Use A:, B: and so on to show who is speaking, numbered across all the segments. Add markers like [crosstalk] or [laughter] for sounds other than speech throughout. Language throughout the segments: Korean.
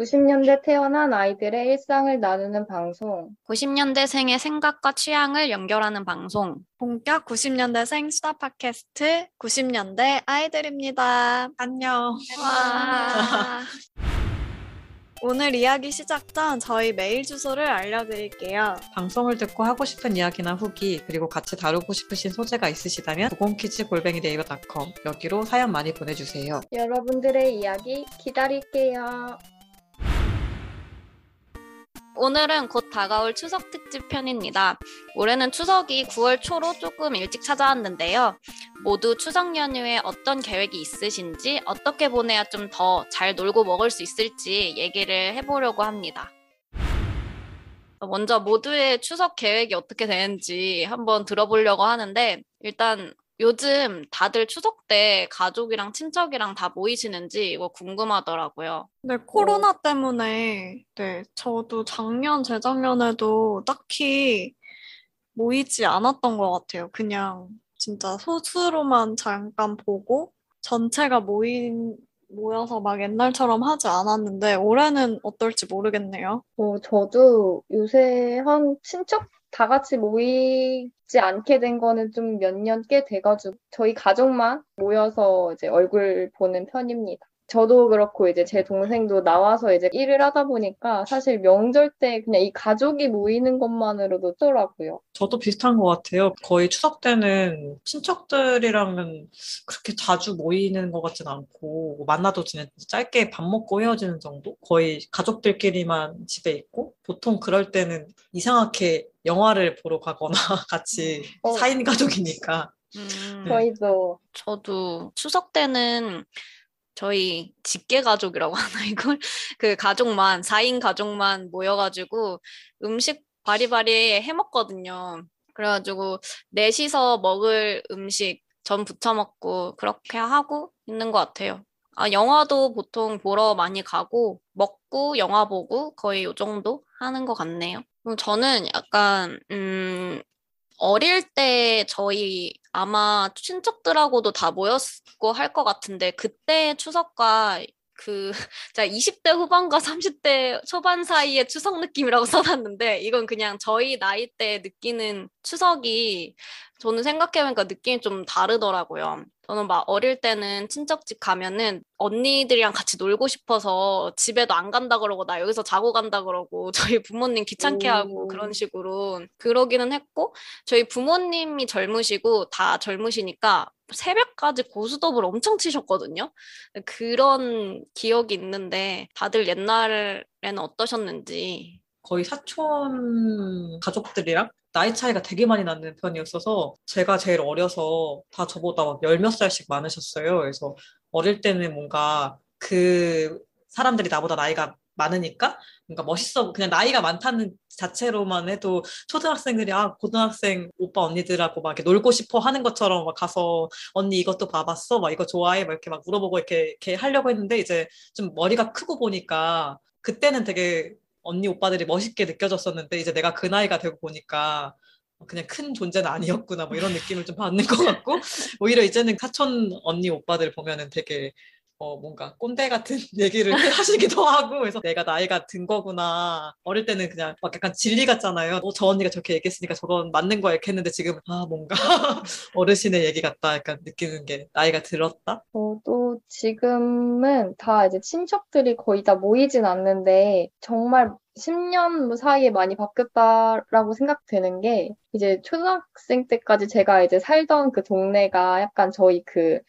A: 90년대 태어난 아이들의 일상을 나누는 방송.
B: 90년대생의 생각과 취향을 연결하는 방송.
C: 본격 90년대생 수다 팟캐스트 90년대 아이들입니다.
D: 안녕.
C: 와. [laughs] 오늘 이야기 시작 전 저희 메일 주소를 알려드릴게요.
D: 방송을 듣고 하고 싶은 이야기나 후기 그리고 같이 다루고 싶으신 소재가 있으시다면 90키즈 골뱅이 네이버닷컴 여기로 사연 많이 보내주세요.
A: 여러분들의 이야기 기다릴게요.
B: 오늘은 곧 다가올 추석 특집 편입니다. 올해는 추석이 9월 초로 조금 일찍 찾아왔는데요. 모두 추석 연휴에 어떤 계획이 있으신지, 어떻게 보내야 좀 더 잘 놀고 먹을 수 있을지 얘기를 해보려고 합니다. 먼저 모두의 추석 계획이 어떻게 되는지 한번 들어보려고 하는데, 일단 요즘 다들 추석 때 가족이랑 친척이랑 다 모이시는지 이거 궁금하더라고요.
C: 네, 코로나 때문에, 네, 저도 작년, 재작년에도 딱히 모이지 않았던 것 같아요. 그냥 진짜 소수로만 잠깐 보고 전체가 모인, 모여서 막 옛날처럼 하지 않았는데 올해는 어떨지 모르겠네요.
A: 어, 저도 요새 한 친척 다 같이 모이지 않게 된 거는 좀 몇 년 꽤 돼가지고 저희 가족만 모여서 이제 얼굴 보는 편입니다. 저도 그렇고 이제 제 동생도 나와서 이제 일을 하다 보니까 사실 명절 때 그냥 이 가족이 모이는 것만으로도 좋더라고요.
D: 저도 비슷한 것 같아요. 거의 추석 때는 친척들이랑은 그렇게 자주 모이는 것 같진 않고 뭐 만나도 짧게 밥 먹고 헤어지는 정도? 거의 가족들끼리만 집에 있고 보통 그럴 때는 이상하게 영화를 보러 가거나 [laughs] 같이
A: 어.
D: 4인 가족이니까
B: 음,
D: 네.
A: 저희도
B: 저도 추석 때는 저희 직계 가족이라고 [laughs] 하나 이걸 그 가족만 4인 가족만 모여가지고 음식 바리바리 해 먹거든요. 그래가지고 넷이서 먹을 음식 전 부쳐 먹고 그렇게 하고 있는 것 같아요. 아, 영화도 보통 보러 많이 가고 먹고 영화 보고 거의 요 정도 하는 것 같네요. 저는 약간 음 어릴 때 저희 아마 친척들하고도 다 모였고 할 것 같은데 그때 추석과 그 [laughs] 제가 20대 후반과 30대 초반 사이의 추석 느낌이라고 [laughs] 써놨는데 이건 그냥 저희 나이 때 느끼는 추석이 저는 생각해보니까 느낌이 좀 다르더라고요. 저는 막 어릴 때는 친척집 가면은 언니들이랑 같이 놀고 싶어서 집에도 안 간다 그러고 나 여기서 자고 간다 그러고 [laughs] 저희 부모님 귀찮게 하고
A: 오.
B: 그런 식으로 그러기는 했고 저희 부모님이 젊으시고 다 젊으시니까 새벽까지 고스톱을 엄청 치셨거든요. 그런 기억이 있는데 다들 옛날에는 어떠셨는지.
D: 거의 사촌 가족들이랑 나이 차이가 되게 많이 나는 편이었어서 제가 제일 어려서 다 저보다 막 열 몇 살씩 많으셨어요. 그래서 어릴 때는 뭔가 그 사람들이 나보다 나이가 많으니까? 뭔가 멋있어. 그냥 나이가 많다는 자체로만 해도 초등학생들이 아 고등학생 오빠 언니들하고 막 이렇게 놀고 싶어 하는 것처럼 막 가서 언니 이것도 봐봤어? 막 이거 좋아해? 막 이렇게 막 물어보고 이렇게 이렇게 하려고 했는데 이제 좀 머리가 크고 보니까 그때는 되게 언니 오빠들이 멋있게 느껴졌었는데 이제 내가 그 나이가 되고 보니까 그냥 큰 존재는 아니었구나 뭐 이런 느낌을 좀 받는 것 같고. 오히려 이제는 사촌 언니 오빠들 보면은 되게 어 뭔가 꼰대 같은 [laughs] 얘기를 하시기도 하고 그래서 내가 나이가 든 거구나. 어릴 때는 그냥 막 약간 진리 같잖아요. 어, 저 언니가 저렇게 얘기했으니까 저건 맞는 거야. 이렇게 했는데 지금 아 뭔가 [laughs] 어르신의 얘기 같다. 약간 느끼는 게 나이가 들었다?
A: 저도 지금은 다 이제 친척들이 거의 다 모이진 않는데 정말 10년 사이에 많이 바뀌었다라고 생각되는 게 이제 초등학생 때까지 제가 이제 살던 그 동네가 약간 저희 그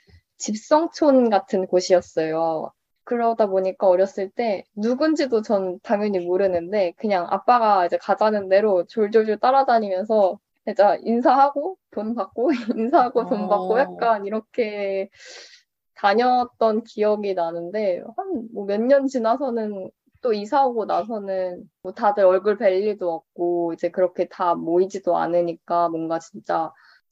A: 집성촌 같은 곳이었어요. 그러다 보니까 어렸을 때 누군지도 전 당연히 모르는데 그냥 아빠가 이제 가자는 대로 졸졸졸 따라다니면서 진짜 인사하고 돈 받고 [laughs] 인사하고 돈 받고
D: 어.
A: 약간 이렇게 다녔던 기억이 나는데 한뭐몇년 지나서는 또 이사 오고 나서는 뭐 다들 얼굴 뵐 일도 없고 이제 그렇게 다 모이지도 않으니까 뭔가 진짜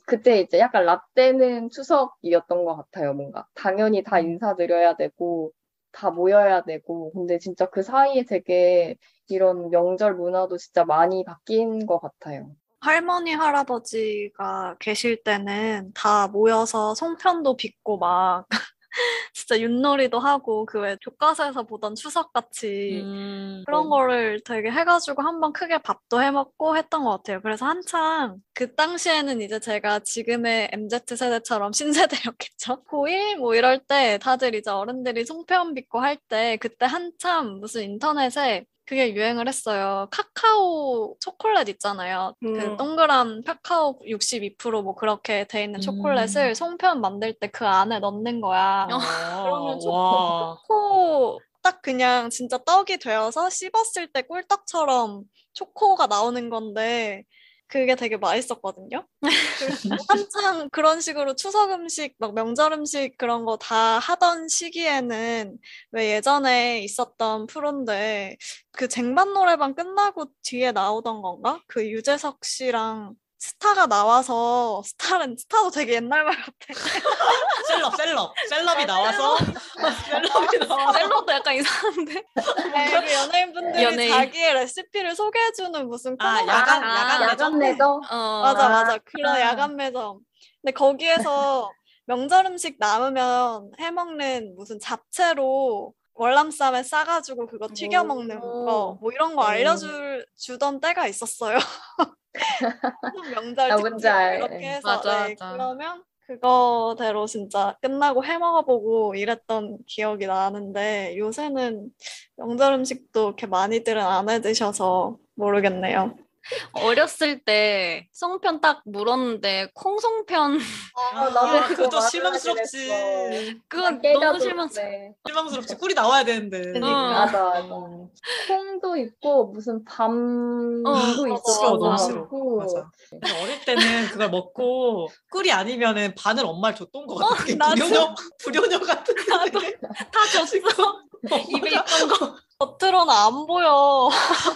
A: 그때 이제 약간 라떼는 추석이었던 것 같아요. 뭔가 당연히 다 인사드려야 되고 다 모여야 되고 근데 진짜 그 사이에 되게 이런 명절 문화도 진짜 많이 바뀐 것 같아요.
C: 할머니, 할아버지가 계실 때는 다 모여서 송편도 빚고 막 [laughs] 진짜 윷놀이도 하고 그왜 교과서에서 보던 추석 같이
D: 음,
C: 그런 거를 되게 해가지고 한번 크게 밥도 해먹고 했던 것 같아요. 그래서 한창 그 당시에는 이제 제가 지금의 MZ 세대처럼 [laughs] 신세대였겠죠. 고1 뭐 이럴 때 다들 이제 어른들이 송편 빚고 할 때 그때 한참 무슨 인터넷에 그게 유행을 했어요. 카카오 초콜릿 있잖아요. 그
B: 음.
C: 동그란 카카오 62%뭐 그렇게 돼 있는 초콜릿을
D: 음.
C: 송편 만들 때 그 안에 넣는 거야.
D: 아,
C: 그러면. 초코 딱 그냥 진짜 떡이 되어서 씹었을 때 꿀떡처럼 초코가 나오는 건데 그게 되게 맛있었거든요. [laughs] 그래서 한창 그런 식으로 추석 음식, 막 명절 음식 그런 거 다 하던 시기에는 왜 예전에 있었던 프로인데 그 쟁반 노래방 끝나고 뒤에 나오던 건가? 그 유재석 씨랑 스타가 나와서 스타는 스타도 되게 옛날 말 같아. [laughs]
D: 셀럽, 셀럽. 셀럽이
C: 아,
D: 나와서. 셀럽이 나와서.
B: 셀럽도 약간 이상한데.
C: 네, 그 연예인분들이
B: 연예인.
C: 자기의 레시피를 소개해주는 무슨
D: 아, 야간,
B: 아,
D: 야간
A: 야간
D: 매점?
A: 매점?
B: 어,
C: 맞아
A: 아.
C: 맞아 그런
A: 아.
C: 야간 매점 근데 거기에서 명절 음식 남으면 해먹는 무슨 잡채로 월남쌈에 싸가지고 그거 튀겨 먹는
A: 오.
C: 거뭐 이런 거
A: 오.
C: 알려줄 주던 때가 있었어요 [laughs] 명절
A: 아,
C: 특집 이렇게 해서
B: 맞아,
C: 네,
B: 맞아.
C: 그러면 그거대로 진짜 끝나고 해 먹어보고 이랬던 기억이 나는데 요새는 명절 음식도 이렇게 많이들은 안 해 드셔서 모르겠네요.
B: 어렸을 때 송편 딱 물었는데 콩송편
A: 아, 나도
D: 아,
A: 그거
D: 그것도
A: 말하려고
D: 실망스럽지.
B: 그건 너무 실망스러워.
A: 네.
D: 실망스럽지. 꿀이 나와야 되는데.
C: 그러니까.
A: 맞아, 맞아. 콩도 있고 무슨 밤도
B: 어,
A: 있어.
D: 너무 싫어.
A: 고
D: 맞아. 어릴 때는 그걸 먹고 꿀이 아니면은 반을 엄마를 줬던 것 같아.
C: 나도.
D: 불효녀, 불효녀 같은
B: 나도. 데다 줬어. [laughs] 입에 있던 거.
C: 겉으로는 안 보여.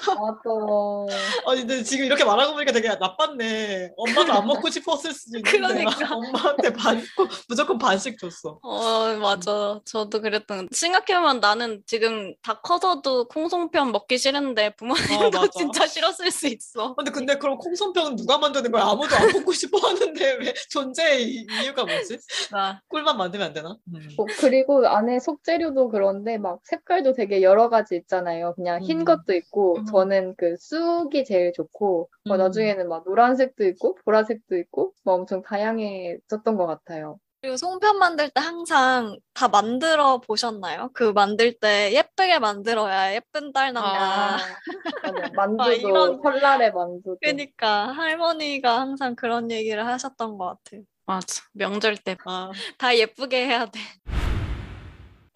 A: 맞아.
D: 아니 근데 지금 이렇게 말하고 보니까 되게 나빴네. 엄마도 안 먹고 싶었을 수도 있는데
B: 그러니까. [laughs]
D: 엄마한테 반 무조건 반씩 줬어.
B: 어, 맞아. 저도 그랬던. 생각해보면 나는 지금 다 커서도 콩송편 먹기 싫은데 부모님도
D: 어, 맞아.
B: 진짜 싫었을 수 있어.
D: 근데 근데 그럼 콩손병은 누가 만드는 거야? 아무도 안 먹고 싶어 하는데 왜 존재의 이- 이유가 뭐지?
B: 나.
D: 꿀만 만들면 안 되나? 음.
A: 뭐, 그리고 안에 속재료도 그런데 막 색깔도 되게 여러 가지 있잖아요. 그냥 흰
D: 음.
A: 것도 있고
B: 음.
A: 저는 그 쑥이 제일 좋고 뭐
D: 음.
A: 나중에는 막 노란색도 있고 보라색도 있고 뭐 엄청 다양해졌던 것 같아요.
C: 그리고 송편 만들 때 항상 다 만들어 보셨나요? 그 만들 때 예쁘게 만들어야 예쁜 딸 난다.
B: 아. [laughs]
A: 만두도
C: 이런-
A: 설날에 만두도
C: 그러니까 할머니가 항상 그런 얘기를 하셨던 것 같아요.
B: 맞아. 명절 때
D: 아,
B: 다 예쁘게 해야 돼.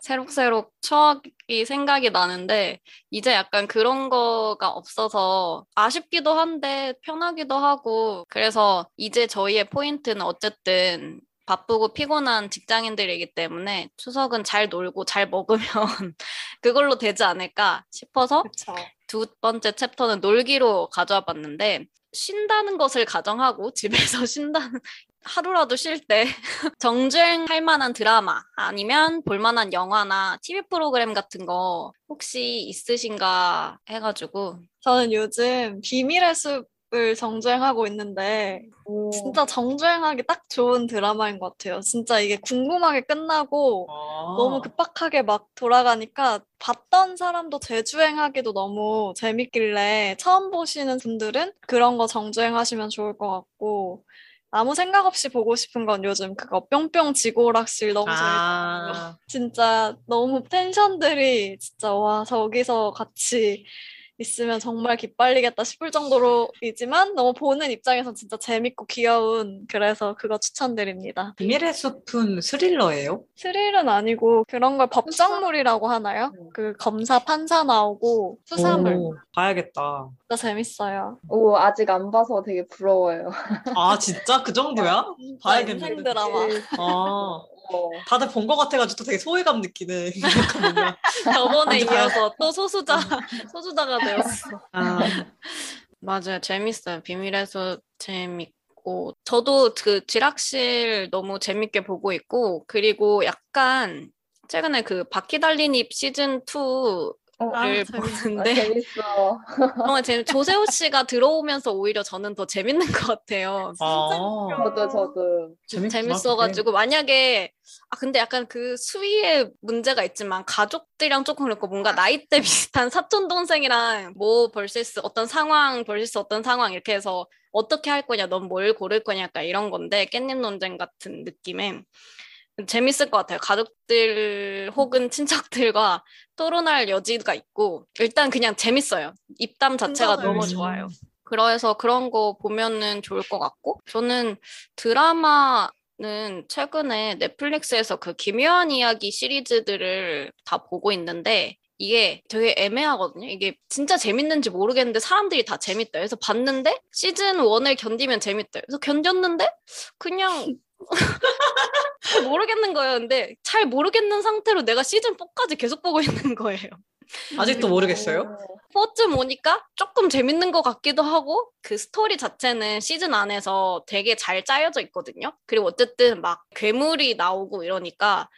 B: 새록새록 추억이 생각이 나는데, 이제 약간 그런 거가 없어서 아쉽기도 한데 편하기도 하고, 그래서 이제 저희의 포인트는 어쨌든 바쁘고 피곤한 직장인들이기 때문에 추석은 잘 놀고 잘 먹으면 [laughs] 그걸로 되지 않을까 싶어서
C: 그렇죠.
B: 두 번째 챕터는 놀기로 가져와 봤는데 쉰다는 것을 가정하고 집에서 [laughs] 쉰다는 하루라도 쉴 때 [laughs] 정주행할 만한 드라마 아니면 볼 만한 영화나 TV 프로그램 같은 거 혹시 있으신가 해가지고
C: 저는 요즘 비밀의 숲을 정주행하고 있는데
A: 오.
C: 진짜 정주행하기 딱 좋은 드라마인 것 같아요. 진짜 이게 궁금하게 끝나고
D: 아.
C: 너무 급박하게 막 돌아가니까 봤던 사람도 재주행하기도 너무 재밌길래 처음 보시는 분들은 그런 거 정주행하시면 좋을 것 같고 아무 생각 없이 보고 싶은 건 요즘 그거 뿅뿅 지구오락실 너무 재밌어요.
D: 아,
C: 진짜 너무 텐션들이 진짜 와 저기서 같이 있으면 정말 기빨리겠다 싶을 정도로이지만 너무 보는 입장에서 진짜 재밌고 귀여운 그래서 그거 추천드립니다.
D: 비밀의 숲은 스릴러예요?
C: 스릴은 아니고 그런 걸 법정물이라고 하나요?
A: 음.
C: 그 검사 판사 나오고 수사물
D: 오, 봐야겠다.
C: 진짜 재밌어요.
A: 오, 아직 안 봐서 되게 부러워요.
D: 아 진짜 그 정도야?
C: 진짜
D: 봐야겠네.
C: 인생 드라마.
D: 아
A: 어,
D: 다들 본 것 같아가지고 또 되게 소외감 뭔가. [laughs]
B: 저번에? 이어서 또 소수자 [laughs] 소수자가 되었어.
D: 아,
B: 맞아요. 재밌어요. 비밀의 숲 재밌고 저도 그 지락실 너무 재밌게 보고 있고 그리고 약간 최근에 그 바퀴 달린 잎 시즌 2
A: 어,
C: 아,
B: 를
C: 재밌-
A: 아,
B: 보는데.
A: 재밌어. [laughs]
B: 정말 재 조세호 씨가 들어오면서 오히려 저는 더 재밌는 것 같아요.
D: 아,
A: 저도 저도.
B: 재밌어가지고 만약에 아 근데 약간 그 수위에 문제가 있지만 가족들이랑 조금 그렇고 뭔가 나이대 비슷한 사촌 동생이랑 뭐 vs 어떤 상황 vs 어떤 상황 이렇게 해서 어떻게 할 거냐 넌 뭘 고를 거냐 약간 이런 건데 깻잎 논쟁 같은 느낌에 재밌을 것 같아요. 가족들 혹은 친척들과 토론할 여지가 있고 일단 그냥 재밌어요. 입담 자체가 너무. 좋아요. 그래서 그런 거 보면은 좋을 것 같고 저는 드라마 는 최근에 넷플릭스에서 그 기묘한 이야기 시리즈들을 다 보고 있는데 이게 되게 애매하거든요. 이게 진짜 재밌는지 모르겠는데 사람들이 다 재밌다. 그래서 봤는데 시즌 1을 견디면 재밌다. 그래서 견뎠는데 그냥 잘 모르겠는 거예요. 근데 잘 모르겠는 상태로 내가 시즌 4까지 계속 보고 있는 거예요.
D: 아직도 모르겠어요?
B: 4쯤 오니까 조금 재밌는 것 같기도 하고 그 스토리 자체는 시즌 안에서 되게 잘 짜여져 있거든요. 그리고 어쨌든 막 괴물이 나오고 이러니까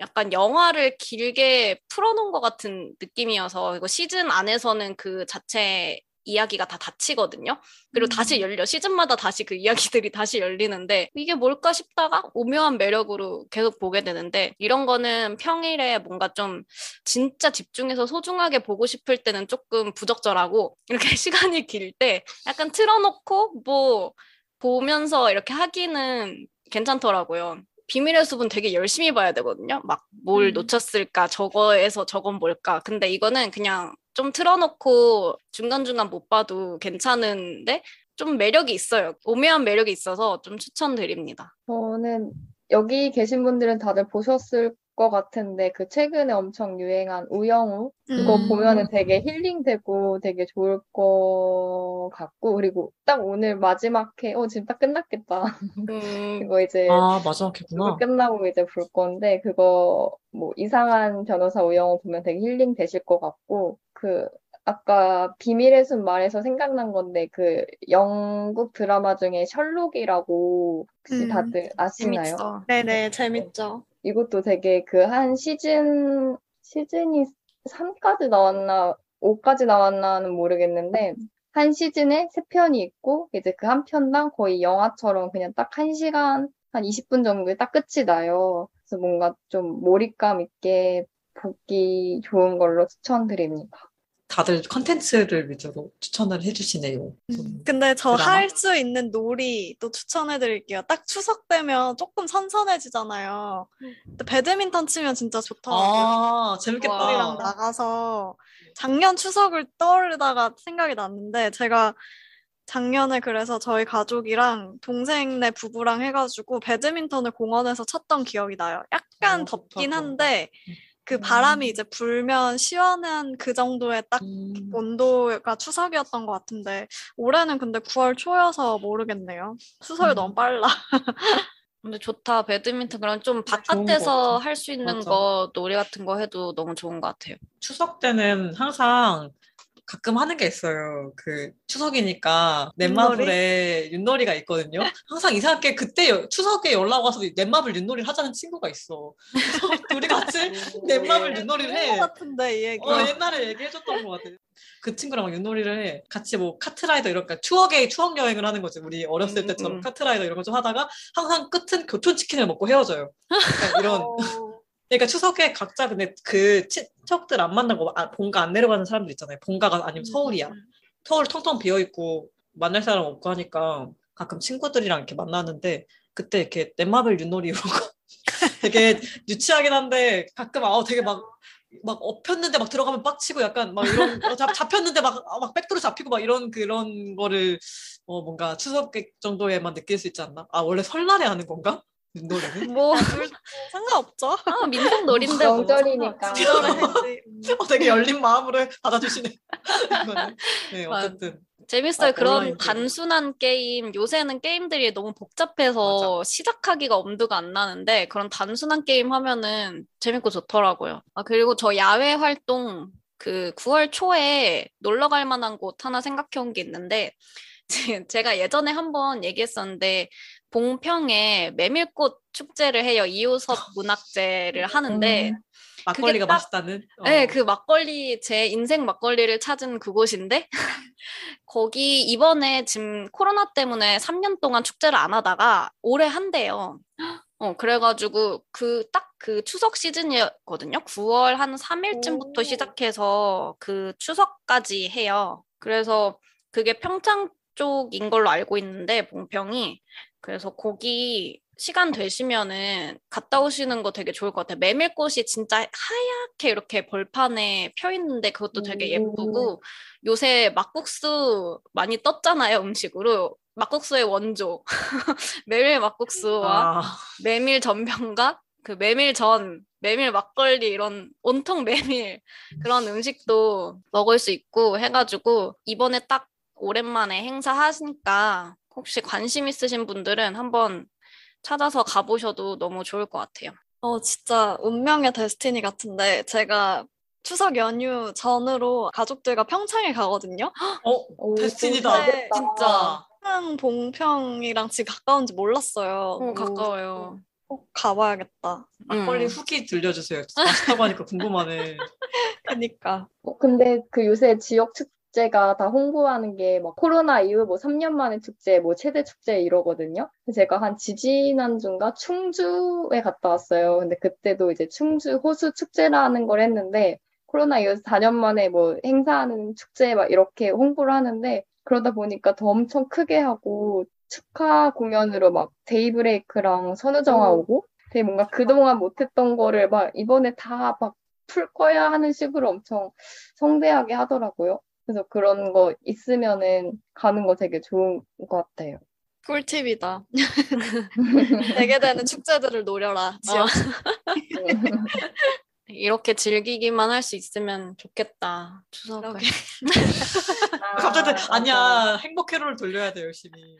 B: 약간 영화를 길게 풀어놓은 것 같은 느낌이어서 이거 시즌 안에서는 그 자체 이야기가 다 닫히거든요. 그리고 다시 열려 시즌마다 다시 그 이야기들이 [laughs] 다시 열리는데 이게 뭘까 싶다가 오묘한 매력으로 계속 보게 되는데 이런 거는 평일에 뭔가 좀 진짜 집중해서 소중하게 보고 싶을 때는 조금 부적절하고 이렇게 [laughs] 시간이 길 때 약간 틀어놓고 뭐 보면서 이렇게 하기는 괜찮더라고요. 비밀의 숲은 되게 열심히 봐야 되거든요. 막뭘
C: 음.
B: 놓쳤을까, 저거에서 저건 뭘까. 근데 이거는 그냥 좀 틀어놓고 중간중간 못 봐도 괜찮은데 좀 매력이 있어요. 오묘한 매력이 있어서 좀 추천드립니다.
A: 저는 여기 계신 분들은 다들 보셨을 것 같은데 그 최근에 엄청 유행한 우영우 그거
C: 음.
A: 보면은 되게 힐링되고 되게 좋을 것 같고 그리고 딱 오늘 마지막 회, 어 지금 딱 끝났겠다.
B: 음, [laughs]
A: 그거 이제
D: 아.
A: 그거
D: 그렇구나.
A: 끝나고 이제 볼 건데 그거 뭐 이상한 변호사 우영우 보면 되게 힐링 되실 것 같고 그 아까 비밀의 숲 말해서 생각난 건데 그 영국 드라마 중에 셜록이라고 혹시
C: 음,
A: 다들 아시나요?
B: 재밌어.
C: 네네, 재밌죠.
A: 이것도 되게 그 한 시즌 시즌이 3까지 나왔나 5까지 나왔나는 모르겠는데 한 시즌에 세 편이 있고 이제 그 한 편당 거의 영화처럼 그냥 딱 한 시간 한 20분 정도에 딱 끝이 나요. 그래서 뭔가 좀 몰입감 있게 보기 좋은 걸로 추천드립니다.
D: 다들 컨텐츠를 위주로 추천을 해주시네요.
C: 음, 근데 저? 할 수 있는 놀이 또 추천해 드릴게요. 딱 추석 되면 조금 선선해지잖아요. 근데 배드민턴 치면 진짜 좋더라고요.
D: 아, 재밌겠다.
C: 우리랑 나가서 작년 추석을 떠올리다가 생각이 났는데 제가 작년에 그래서 저희 가족이랑 동생네 부부랑 해가지고 배드민턴을 공원에서 쳤던 기억이 나요. 약간
D: 어,
C: 덥긴
D: 좋다,
C: 한데 그
D: 음.
C: 바람이 이제 불면 시원한 그 정도의 딱
D: 음,
C: 온도가 추석이었던 것 같은데 올해는 근데 9월 초여서 모르겠네요. 추석이
D: 음.
C: 너무 빨라. [laughs]
B: 근데 좋다. 배드민턴 그런
D: 좀것
B: 바깥에서. 할 수 있는
D: 맞아.
B: 거 놀이 같은 거 해도 너무 좋은 것 같아요.
D: 추석 때는 항상 가끔 하는 게 있어요. 그 추석이니까 넷마블에 윷놀이가 있거든요. 항상 이상하게 그때 여- 추석에 연락 와서 넷마블 윷놀이를 하자는 친구가 있어. [laughs] 둘이 같이 넷마블 윷놀이를
C: 것
D: 해.
C: 같은데 이 얘기.
D: 어, 옛날에 얘기해줬던 것 같아. 그 친구랑 막 윷놀이를 해. 같이 뭐 카트라이더 이런 거 추억의 추억 여행을 하는 거지. 우리 어렸을
B: 음,
D: 때처럼
B: 음.
D: 카트라이더 이런 거 좀 하다가 항상 끝은 교촌 치킨을 먹고 헤어져요. 약간 이런. [laughs]
C: 어,
D: 그러니까 추석에 각자 근데 그 친척들 안 만나고 아, 본가 안 내려가는 사람들 있잖아요. 본가가 아니면 서울이야. 서울 텅텅 비어 있고 만날 사람 없고 하니까 가끔 친구들이랑 이렇게 만나는데 그때 이렇게 넷마블 윷놀이 이런 거 [laughs] 되게 유치하긴 한데 가끔 아 되게 막 막 엎혔는데 막 들어가면 빡치고 약간 막 이런 어, 잡, 잡혔는데 막, 아, 막 백도로 잡히고 막 이런 그런 거를 어 뭔가 추석 정도에만 느낄 수 있지 않나? 아 원래 설날에 하는 건가? 윷놀이는?
B: 뭐
C: 상관없죠.
B: 아, 민속 놀인데 뭐.
A: 명절이니까.
D: 어, 되게 열린 마음으로 받아주시네. 네 어쨌든
B: 재밌어요.
D: 아,
B: 그런. 단순한 게임, 요새는 게임들이 너무 복잡해서 시작하기가 엄두가 안 나는데 그런 단순한 게임 하면은 재밌고 좋더라고요. 아, 그리고 저 야외 활동 그 9월 초에 놀러 갈 만한 곳 하나 생각해 온 게 있는데 [laughs] 제- 제가 예전에 한번 얘기했었는데 봉평에 메밀꽃 축제를 해요. 이호섭 문학제를 하는데
D: 막걸리가
B: 딱-
D: 맛있다는. 어.
B: 네, 그 막걸리, 제 인생 막걸리를 찾은 그곳인데, [laughs] 거기 이번에 지금 코로나 때문에 3년 동안 축제를 안 하다가 올해 한대요. 어, 그래가지고 그 딱그 추석 시즌이거든요. 9월 한 3일쯤부터
A: 오.
B: 시작해서 그 추석까지 해요. 그래서 그게 평창 쪽인 걸로 알고 있는데, 봉평이. 그래서 거기 시간 되시면은 갔다 오시는 거 되게 좋을 것 같아요. 메밀꽃이 진짜 하얗게 이렇게 벌판에 펴 있는데 그것도 되게
A: 오.
B: 예쁘고 요새 막국수 많이 떴잖아요, 음식으로. 막국수의 원조. [laughs] 메밀 막국수와
D: 아,
B: 메밀 전병과 그 메밀 전, 메밀 막걸리 이런 온통 [laughs] 메밀 그런 음식도 먹을 수 있고 해가지고 이번에 딱 오랜만에 행사 하시니까 혹시 관심 있으신 분들은 한번 찾아서 가보셔도 너무 좋을 것 같아요.
C: 어, 진짜 운명의 데스티니 같은데 제가 추석 연휴 전으로 가족들과 평창에 가거든요.
D: 어, [gasps]
A: 오,
D: 데스티니다.
C: 네,
B: 진짜.
C: 평창 봉평이랑 집 가까운지 몰랐어요.
B: 어, 가까워요.
C: 꼭 가봐야겠다.
D: 막걸리
B: 음.
D: 후기 들려주세요. 맛있다고 하니까 궁금하네. [laughs]
C: 그니까.
A: 어, 근데 그 요새 지역 축 제가 다 홍보하는 게 막 코로나 이후 뭐 3년 만에 축제, 뭐 최대 축제 이러거든요. 제가 한 지지난주인가 충주에 갔다 왔어요. 근데 그때도 이제 충주 호수 축제라는 걸 했는데 코로나 이후 4년 만에 뭐 행사하는 축제 막 이렇게 홍보를 하는데 그러다 보니까 더 엄청 크게 하고 축하 공연으로 막 데이브레이크랑 선우정아
B: 오.
A: 오고 되게 뭔가 그동안 못했던 거를 막 이번에 다 막 풀 거야 하는 식으로 엄청 성대하게 하더라고요. 그래서 그런 거 있으면은 가는 거 되게 좋은 것 같아요.
C: 꿀팁이다. [laughs] 되게 되는 축제들을 노려라. 지역. [laughs]
B: 이렇게 즐기기만 할 수 있으면 좋겠다. 추석을.
C: 그러게. [laughs]
D: 갑자기
A: 아,
D: 아니야 행복 회로를 돌려야 돼 열심히.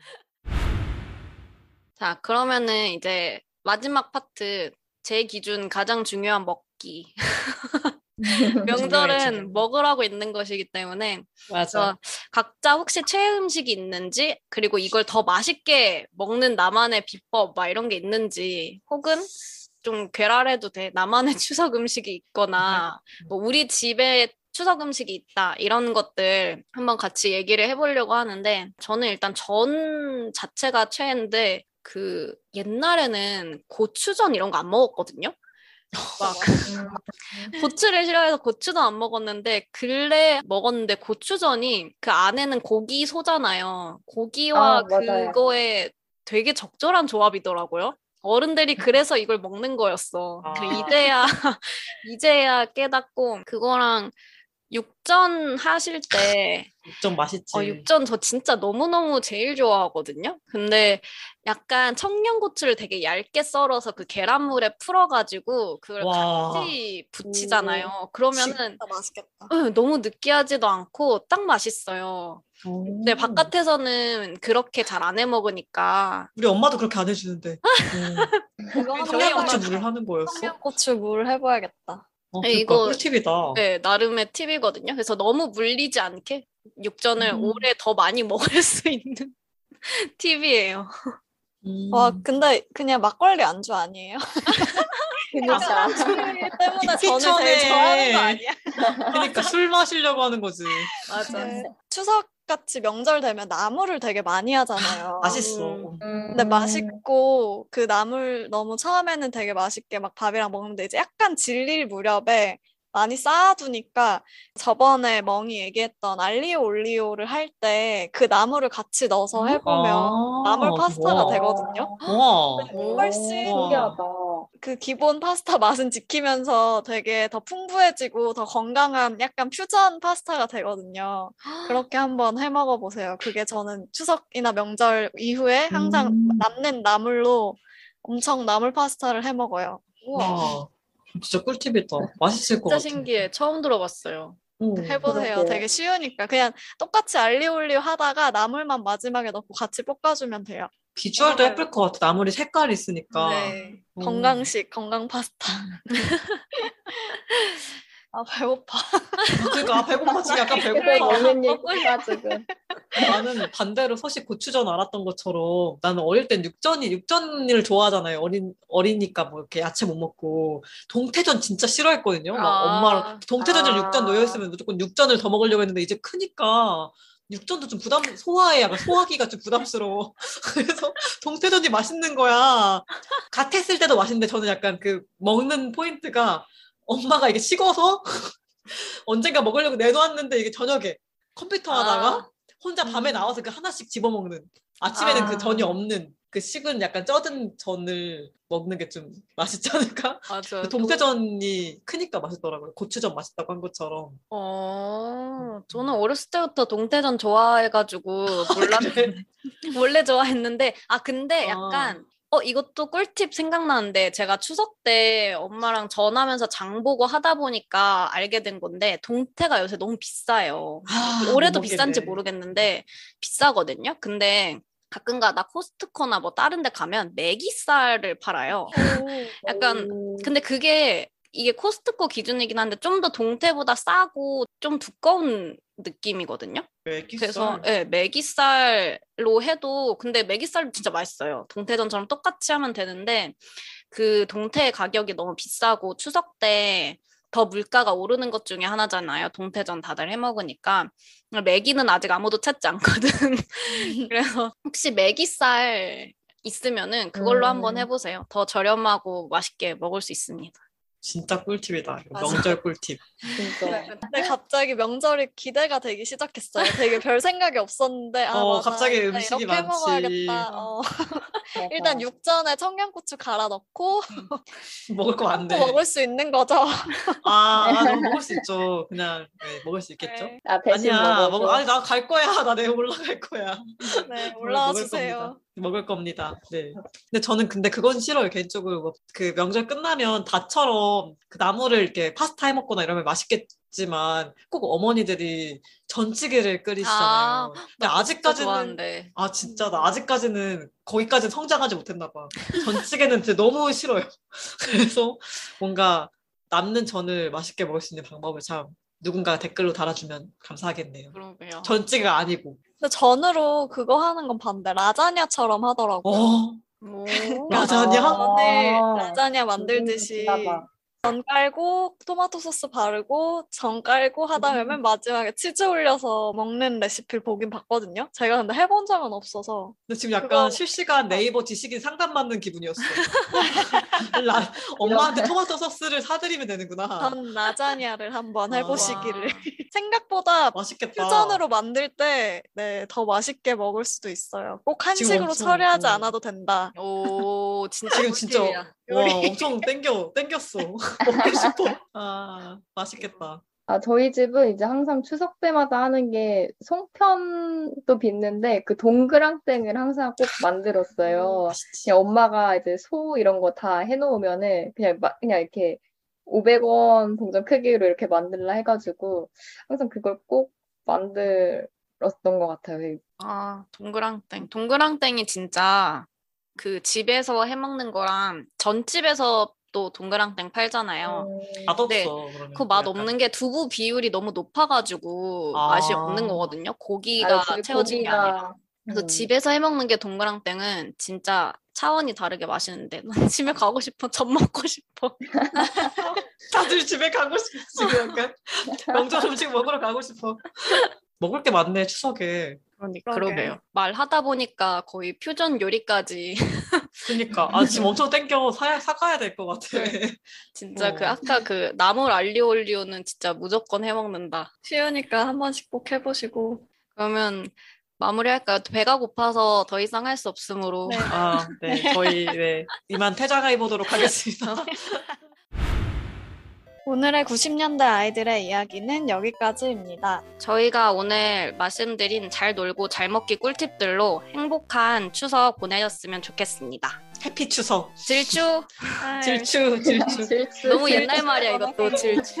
B: 자, 그러면은 이제 마지막 파트 제 기준 가장 중요한 먹기. [laughs] 명절은
D: 중요해.
B: 먹으라고 있는 것이기 때문에
D: 맞아.
B: 각자 혹시 최애 음식이 있는지 그리고 이걸 더 맛있게 먹는 나만의 비법 막 이런 게 있는지 혹은 좀 괴랄해도 돼 나만의 [laughs] 추석 음식이 있거나 뭐 우리 집에 추석 음식이 있다 이런 것들 한번 같이 얘기를 해보려고 하는데 저는 일단 전 자체가 최애인데 그 옛날에는 고추전 이런 거 안 먹었거든요. 막 고추를 싫어해서 고추도 안 먹었는데 근래 먹었는데 고추전이 그 안에는 고기 소잖아요. 고기와
A: 아.
B: 그거에 되게 적절한 조합이더라고요. 어른들이 그래서 이걸 먹는 거였어.
D: 아.
B: 그 이제야 [laughs] 이제야 깨닫고 그거랑 육전 하실
D: 때좀 맛있지.
B: 어, 육전 저 진짜 너무너무 제일 좋아하거든요. 근데 약간 청양고추를 되게 얇게 썰어서 그 계란물에 풀어 가지고 그걸
D: 와.
B: 같이 부치잖아요. 그러면은
C: 진짜 맛있겠다.
B: 응, 너무 느끼하지도 않고 딱 맛있어요. 근데 바깥에서는 그렇게 잘 안 해 먹으니까
D: 우리 엄마도 그렇게 안 해주는데.
C: 그거
D: 청양고추. 물을 하는 거였어?
C: 청양고추 물 해봐야겠다.
D: 어,
B: 네,
D: 그러니까
B: 이거-
D: 꿀팁이다.
B: 네, 나름의 팁이거든요. 그래서 너무 물리지 않게 육전을
D: 음.
B: 오래 더 많이 [laughs] 먹을 수 있는 [laughs] 팁이에요.
D: 음.
C: 와, 근데 그냥 막걸리 안주 아니에요? [laughs]
A: 그러니까
C: 막걸리 때문에
D: 빅
C: 저는 제일. 좋아하는 거 아니야?
D: 그러니까 술 마시려고 하는 거지.
B: 맞아.
C: 네. 추석 같이 명절 되면 나물을 되게 많이 하잖아요.
D: 맛있어.
B: 음.
C: 근데 맛있고 그 나물 너무 처음에는 되게 맛있게 막 밥이랑 먹는데 이제 약간 질릴 무렵에 많이 쌓아두니까 저번에 멍이 얘기했던 알리오 올리오를 할 때 그 나물을 같이 넣어서 해보면
D: 아,
C: 나물 파스타가
D: 와.
C: 되거든요.
D: 와.
C: 훨씬
A: 신기하다.
C: 그 기본 파스타 맛은 지키면서 되게 더 풍부해지고 더 건강한 약간 퓨전 파스타가 되거든요. 그렇게 한번 해 먹어 보세요. 그게 저는 추석이나 명절 이후에 항상
D: 음.
C: 남는 나물로 엄청 나물 파스타를 해 먹어요.
D: 와. 진짜 꿀팁이다. 맛있을 것
B: 진짜
D: 같아.
B: 신기해. 처음 들어봤어요.
D: 음.
C: 해보세요.
A: 그러게요.
C: 되게 쉬우니까 그냥 똑같이 알리올리오 하다가 나물만 마지막에 넣고 같이 볶아주면 돼요.
D: 비주얼도 예쁠 것 같아. 나물이 색깔이 있으니까.
C: 네,
D: 음.
C: 건강식 건강 파스타. [laughs] 아 배고파.
D: 그러니까 배고파 지금 약간 배고파.
A: 먹는 얘기가 지금.
D: 나는 반대로 서식 고추전 알았던 것처럼 나는 어릴 땐 육전이 육전을 좋아하잖아요. 어린 어리니까 뭐 이렇게 야채 못 먹고 동태전 진짜 싫어했거든요. 막
B: 아.
D: 엄마랑 동태전에
A: 아.
D: 육전 놓여 있으면 무조건 육전을 더 먹으려고 했는데 이제 크니까 육전도 좀 부담 소화에 약간 소화기가 좀 부담스러워. [laughs] 그래서 동태전이 맛있는 거야. 갓 했을 때도 맛있는데 저는 약간 그 먹는 포인트가 엄마가 이게 식어서 [laughs] 언젠가 먹으려고 내놓았는데 이게 저녁에 컴퓨터 하다가
B: 아.
D: 혼자 밤에 나와서 그 하나씩 집어먹는 아침에는
A: 아.
D: 그 전이 없는 그 식은 약간 쪄든 전을 먹는 게 좀 맛있지 않을까? [laughs]
B: 맞아요.
D: 그 동태전이 크니까 맛있더라고요. 고추전 맛있다고 한 것처럼.
B: 어, 저는 어렸을 때부터 동태전 좋아해가지고 [laughs] 몰랐는데 원래 [laughs] 좋아했는데 아 근데
D: 아.
B: 약간 어 이것도 꿀팁 생각나는데 제가 추석 때 엄마랑 전하면서 장 보고 하다 보니까 알게 된 건데 동태가 요새 너무 비싸요.
D: 아,
B: 올해도
D: 못
B: 비싼지. 모르겠는데 비싸거든요. 근데 가끔가다 코스트코나 뭐 다른 데 가면 메기살을 팔아요. [laughs] 약간
A: 오.
B: 근데 그게 이게 코스트코 기준이긴 한데 좀 더 동태보다 싸고 좀 두꺼운 느낌이거든요.
D: 메기살.
B: 그래서 예, 메기살로 해도 근데 메기살도 진짜 맛있어요. 동태전처럼 똑같이 하면 되는데 그 동태 가격이 너무 비싸고 추석 때 더 물가가 오르는 것 중에 하나잖아요. 동태전 다들 해 먹으니까 메기는 아직 아무도 찾지 않거든. [laughs] 그래서 혹시 메기살 있으면은 그걸로
A: 음.
B: 한번 해보세요. 더 저렴하고 맛있게 먹을 수 있습니다.
D: 진짜 꿀팁이다. 명절 꿀팁.
A: 진짜.
C: 근데 갑자기 명절이 기대가 되기 시작했어요. 되게 별 생각이 없었는데 아,
D: 어,
C: 맞아.
D: 갑자기 음식이
C: 이렇게
D: 많지.
C: 먹어야겠다. 어. [laughs] 일단 육전에 청양고추 갈아 넣고
D: 먹을 거안 돼.
C: 먹을 수 있는 거죠. [laughs]
D: 아, 아, 너무 [laughs] 먹을 수 있죠. 그냥 네, 먹을 수 있겠죠.
C: 네,
A: 아,
D: 아니야,
A: 먹어도.
D: 먹, 아니 나 갈 거야. 나 내일 올라갈 거야.
C: 네, 올라와
D: 겁니다.
C: 주세요.
D: 먹을 겁니다. 네. 근데 저는 근데 그건 싫어요. 개인적으로 뭐 그 명절 끝나면 다처럼 그 나물을 이렇게 파스타 해 먹거나 이러면 맛있겠지만 꼭 어머니들이 전찌개를 끓이시잖아요.
B: 아,
D: 근데 아직까지는.
B: 아
D: 진짜 나 아직까지는 거기까지 성장하지 못했나 봐. 전찌개는 진짜 너무 싫어요. [laughs] 그래서 뭔가 남는 전을 맛있게 먹을 수 있는 방법을 참 누군가 댓글로 달아주면 감사하겠네요.
B: 그러게요.
D: 전찌개가 아니고.
C: 근데 전으로 그거 하는 건 반대. 라자냐처럼 하더라고요.
D: 어,
B: 오.
D: 라자냐?
A: 아.
C: 라자냐 만들듯이
A: 진짜다.
C: 전 깔고 토마토 소스 바르고 전 깔고 하다 보면 맨 마지막에 치즈 올려서 먹는 레시피를 보긴 봤거든요. 제가 근데 해본 적은 없어서
D: 근데 지금 약간
C: 그거-
D: 실시간 네이버 지식인 상담 받는 기분이었어. [laughs] 라- 엄마한테 토마토 소스를 사드리면 되는구나.
C: 전 라자냐를 한번
D: 아.
C: 해보시기를. [laughs] 생각보다
D: 맛있겠다.
C: 퓨전으로 만들 때, 네, 더 맛있게 먹을 수도 있어요. 꼭 한식으로 처리하지
D: 어.
C: 않아도 된다.
B: 오, 진짜
D: 지금 진짜
B: 꿀팁이야.
D: 와 엄청 [laughs] 땡겨 땡겼어. [laughs] 먹고 싶어. 아 맛있겠다.
A: 아, 저희 집은 이제 항상 추석 때마다 하는 게 송편도 빚는데 그 동그랑땡을 항상 꼭 만들었어요.
D: 맛있지.
A: 그냥 엄마가 이제 소 이런 거 다 해놓으면은 그냥 막 그냥 이렇게 500원 동전 크기로 이렇게 만들라 해가지고 항상 그걸 꼭 만들었던 것 같아요.
B: 아, 동그랑땡. 동그랑땡이 진짜 그 집에서 해 먹는 거랑 전집에서 또 동그랑땡 팔잖아요.
A: 음,
D: 맛없어.
B: 네.
D: 그러면
B: 그 맛. 없는 게 두부 비율이 너무 높아가지고
D: 아.
B: 맛이 없는 거거든요. 고기가
A: 아,
B: 채워진 게 아니라.
A: 고기가
B: 그래서
A: 음.
B: 집에서 해 먹는 게 동그랑땡은 진짜 차원이 다르게 맛있는데 난 [laughs] 집에 가고 싶어. 전 먹고 싶어. [laughs]
D: 다들 집에 가고 싶지 지금 약간 [laughs] 명절 음식 먹으러 가고 싶어. 먹을 게 많네 추석에.
B: 그러니까
C: 그러게.
B: 그러게요. 말하다 보니까 거의 퓨전 요리까지 [laughs]
D: 그러니까 아 지금 엄청 땡겨 사 사가야 될 것 같아.
B: 진짜
D: 어.
B: 그 아까 그 나물 알리오 올리오는 진짜 무조건 해 먹는다.
C: 쉬우니까 한 번씩 꼭 해보시고.
B: 그러면 마무리할까요? 배가 고파서 더 이상 할 수 없으므로
C: 네.
D: 아 네 저희 네 이만 퇴장해 보도록 하겠습니다. [laughs]
C: 오늘의 90년대 아이들의 이야기는 여기까지입니다.
B: 저희가 오늘 말씀드린 잘 놀고 잘 먹기 꿀팁들로 행복한 추석 보내셨으면 좋겠습니다.
D: 해피 추석.
B: 질주
D: 질추 질추.
A: 질투.
B: 너무 옛날 말이야 이것도 질주.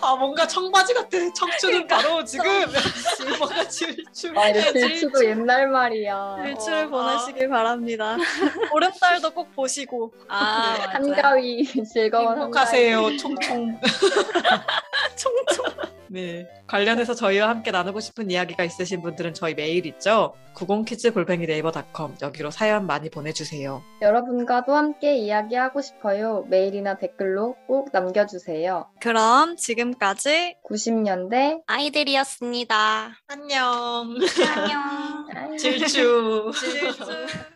D: 아 뭔가 청바지 같아. 청춘은 바로 지금 [laughs] 뭔가 질추.
A: 아, 이제 질투도 옛날 말이야.
C: 일주를
D: 어,
C: 보내시길 바랍니다. [laughs] 보름달도 꼭 보시고.
B: 아.
A: 한가위 즐거운 한가위.
D: 행복하세요. 총총. [laughs]
B: 총총.
D: 네. 관련해서 저희와 함께 나누고 싶은 이야기가 있으신 분들은 저희 메일 있죠? 90키즈 골뱅이 네이버닷컴 여기로 사연 많이 보내주세요.
A: 여러분과도 함께 이야기하고 싶어요. 메일이나 댓글로 꼭 남겨주세요.
C: 그럼 지금까지
A: 90년대
B: 아이들이었습니다.
D: 안녕.
B: 안녕.
A: 아,
D: 질주.
C: 질주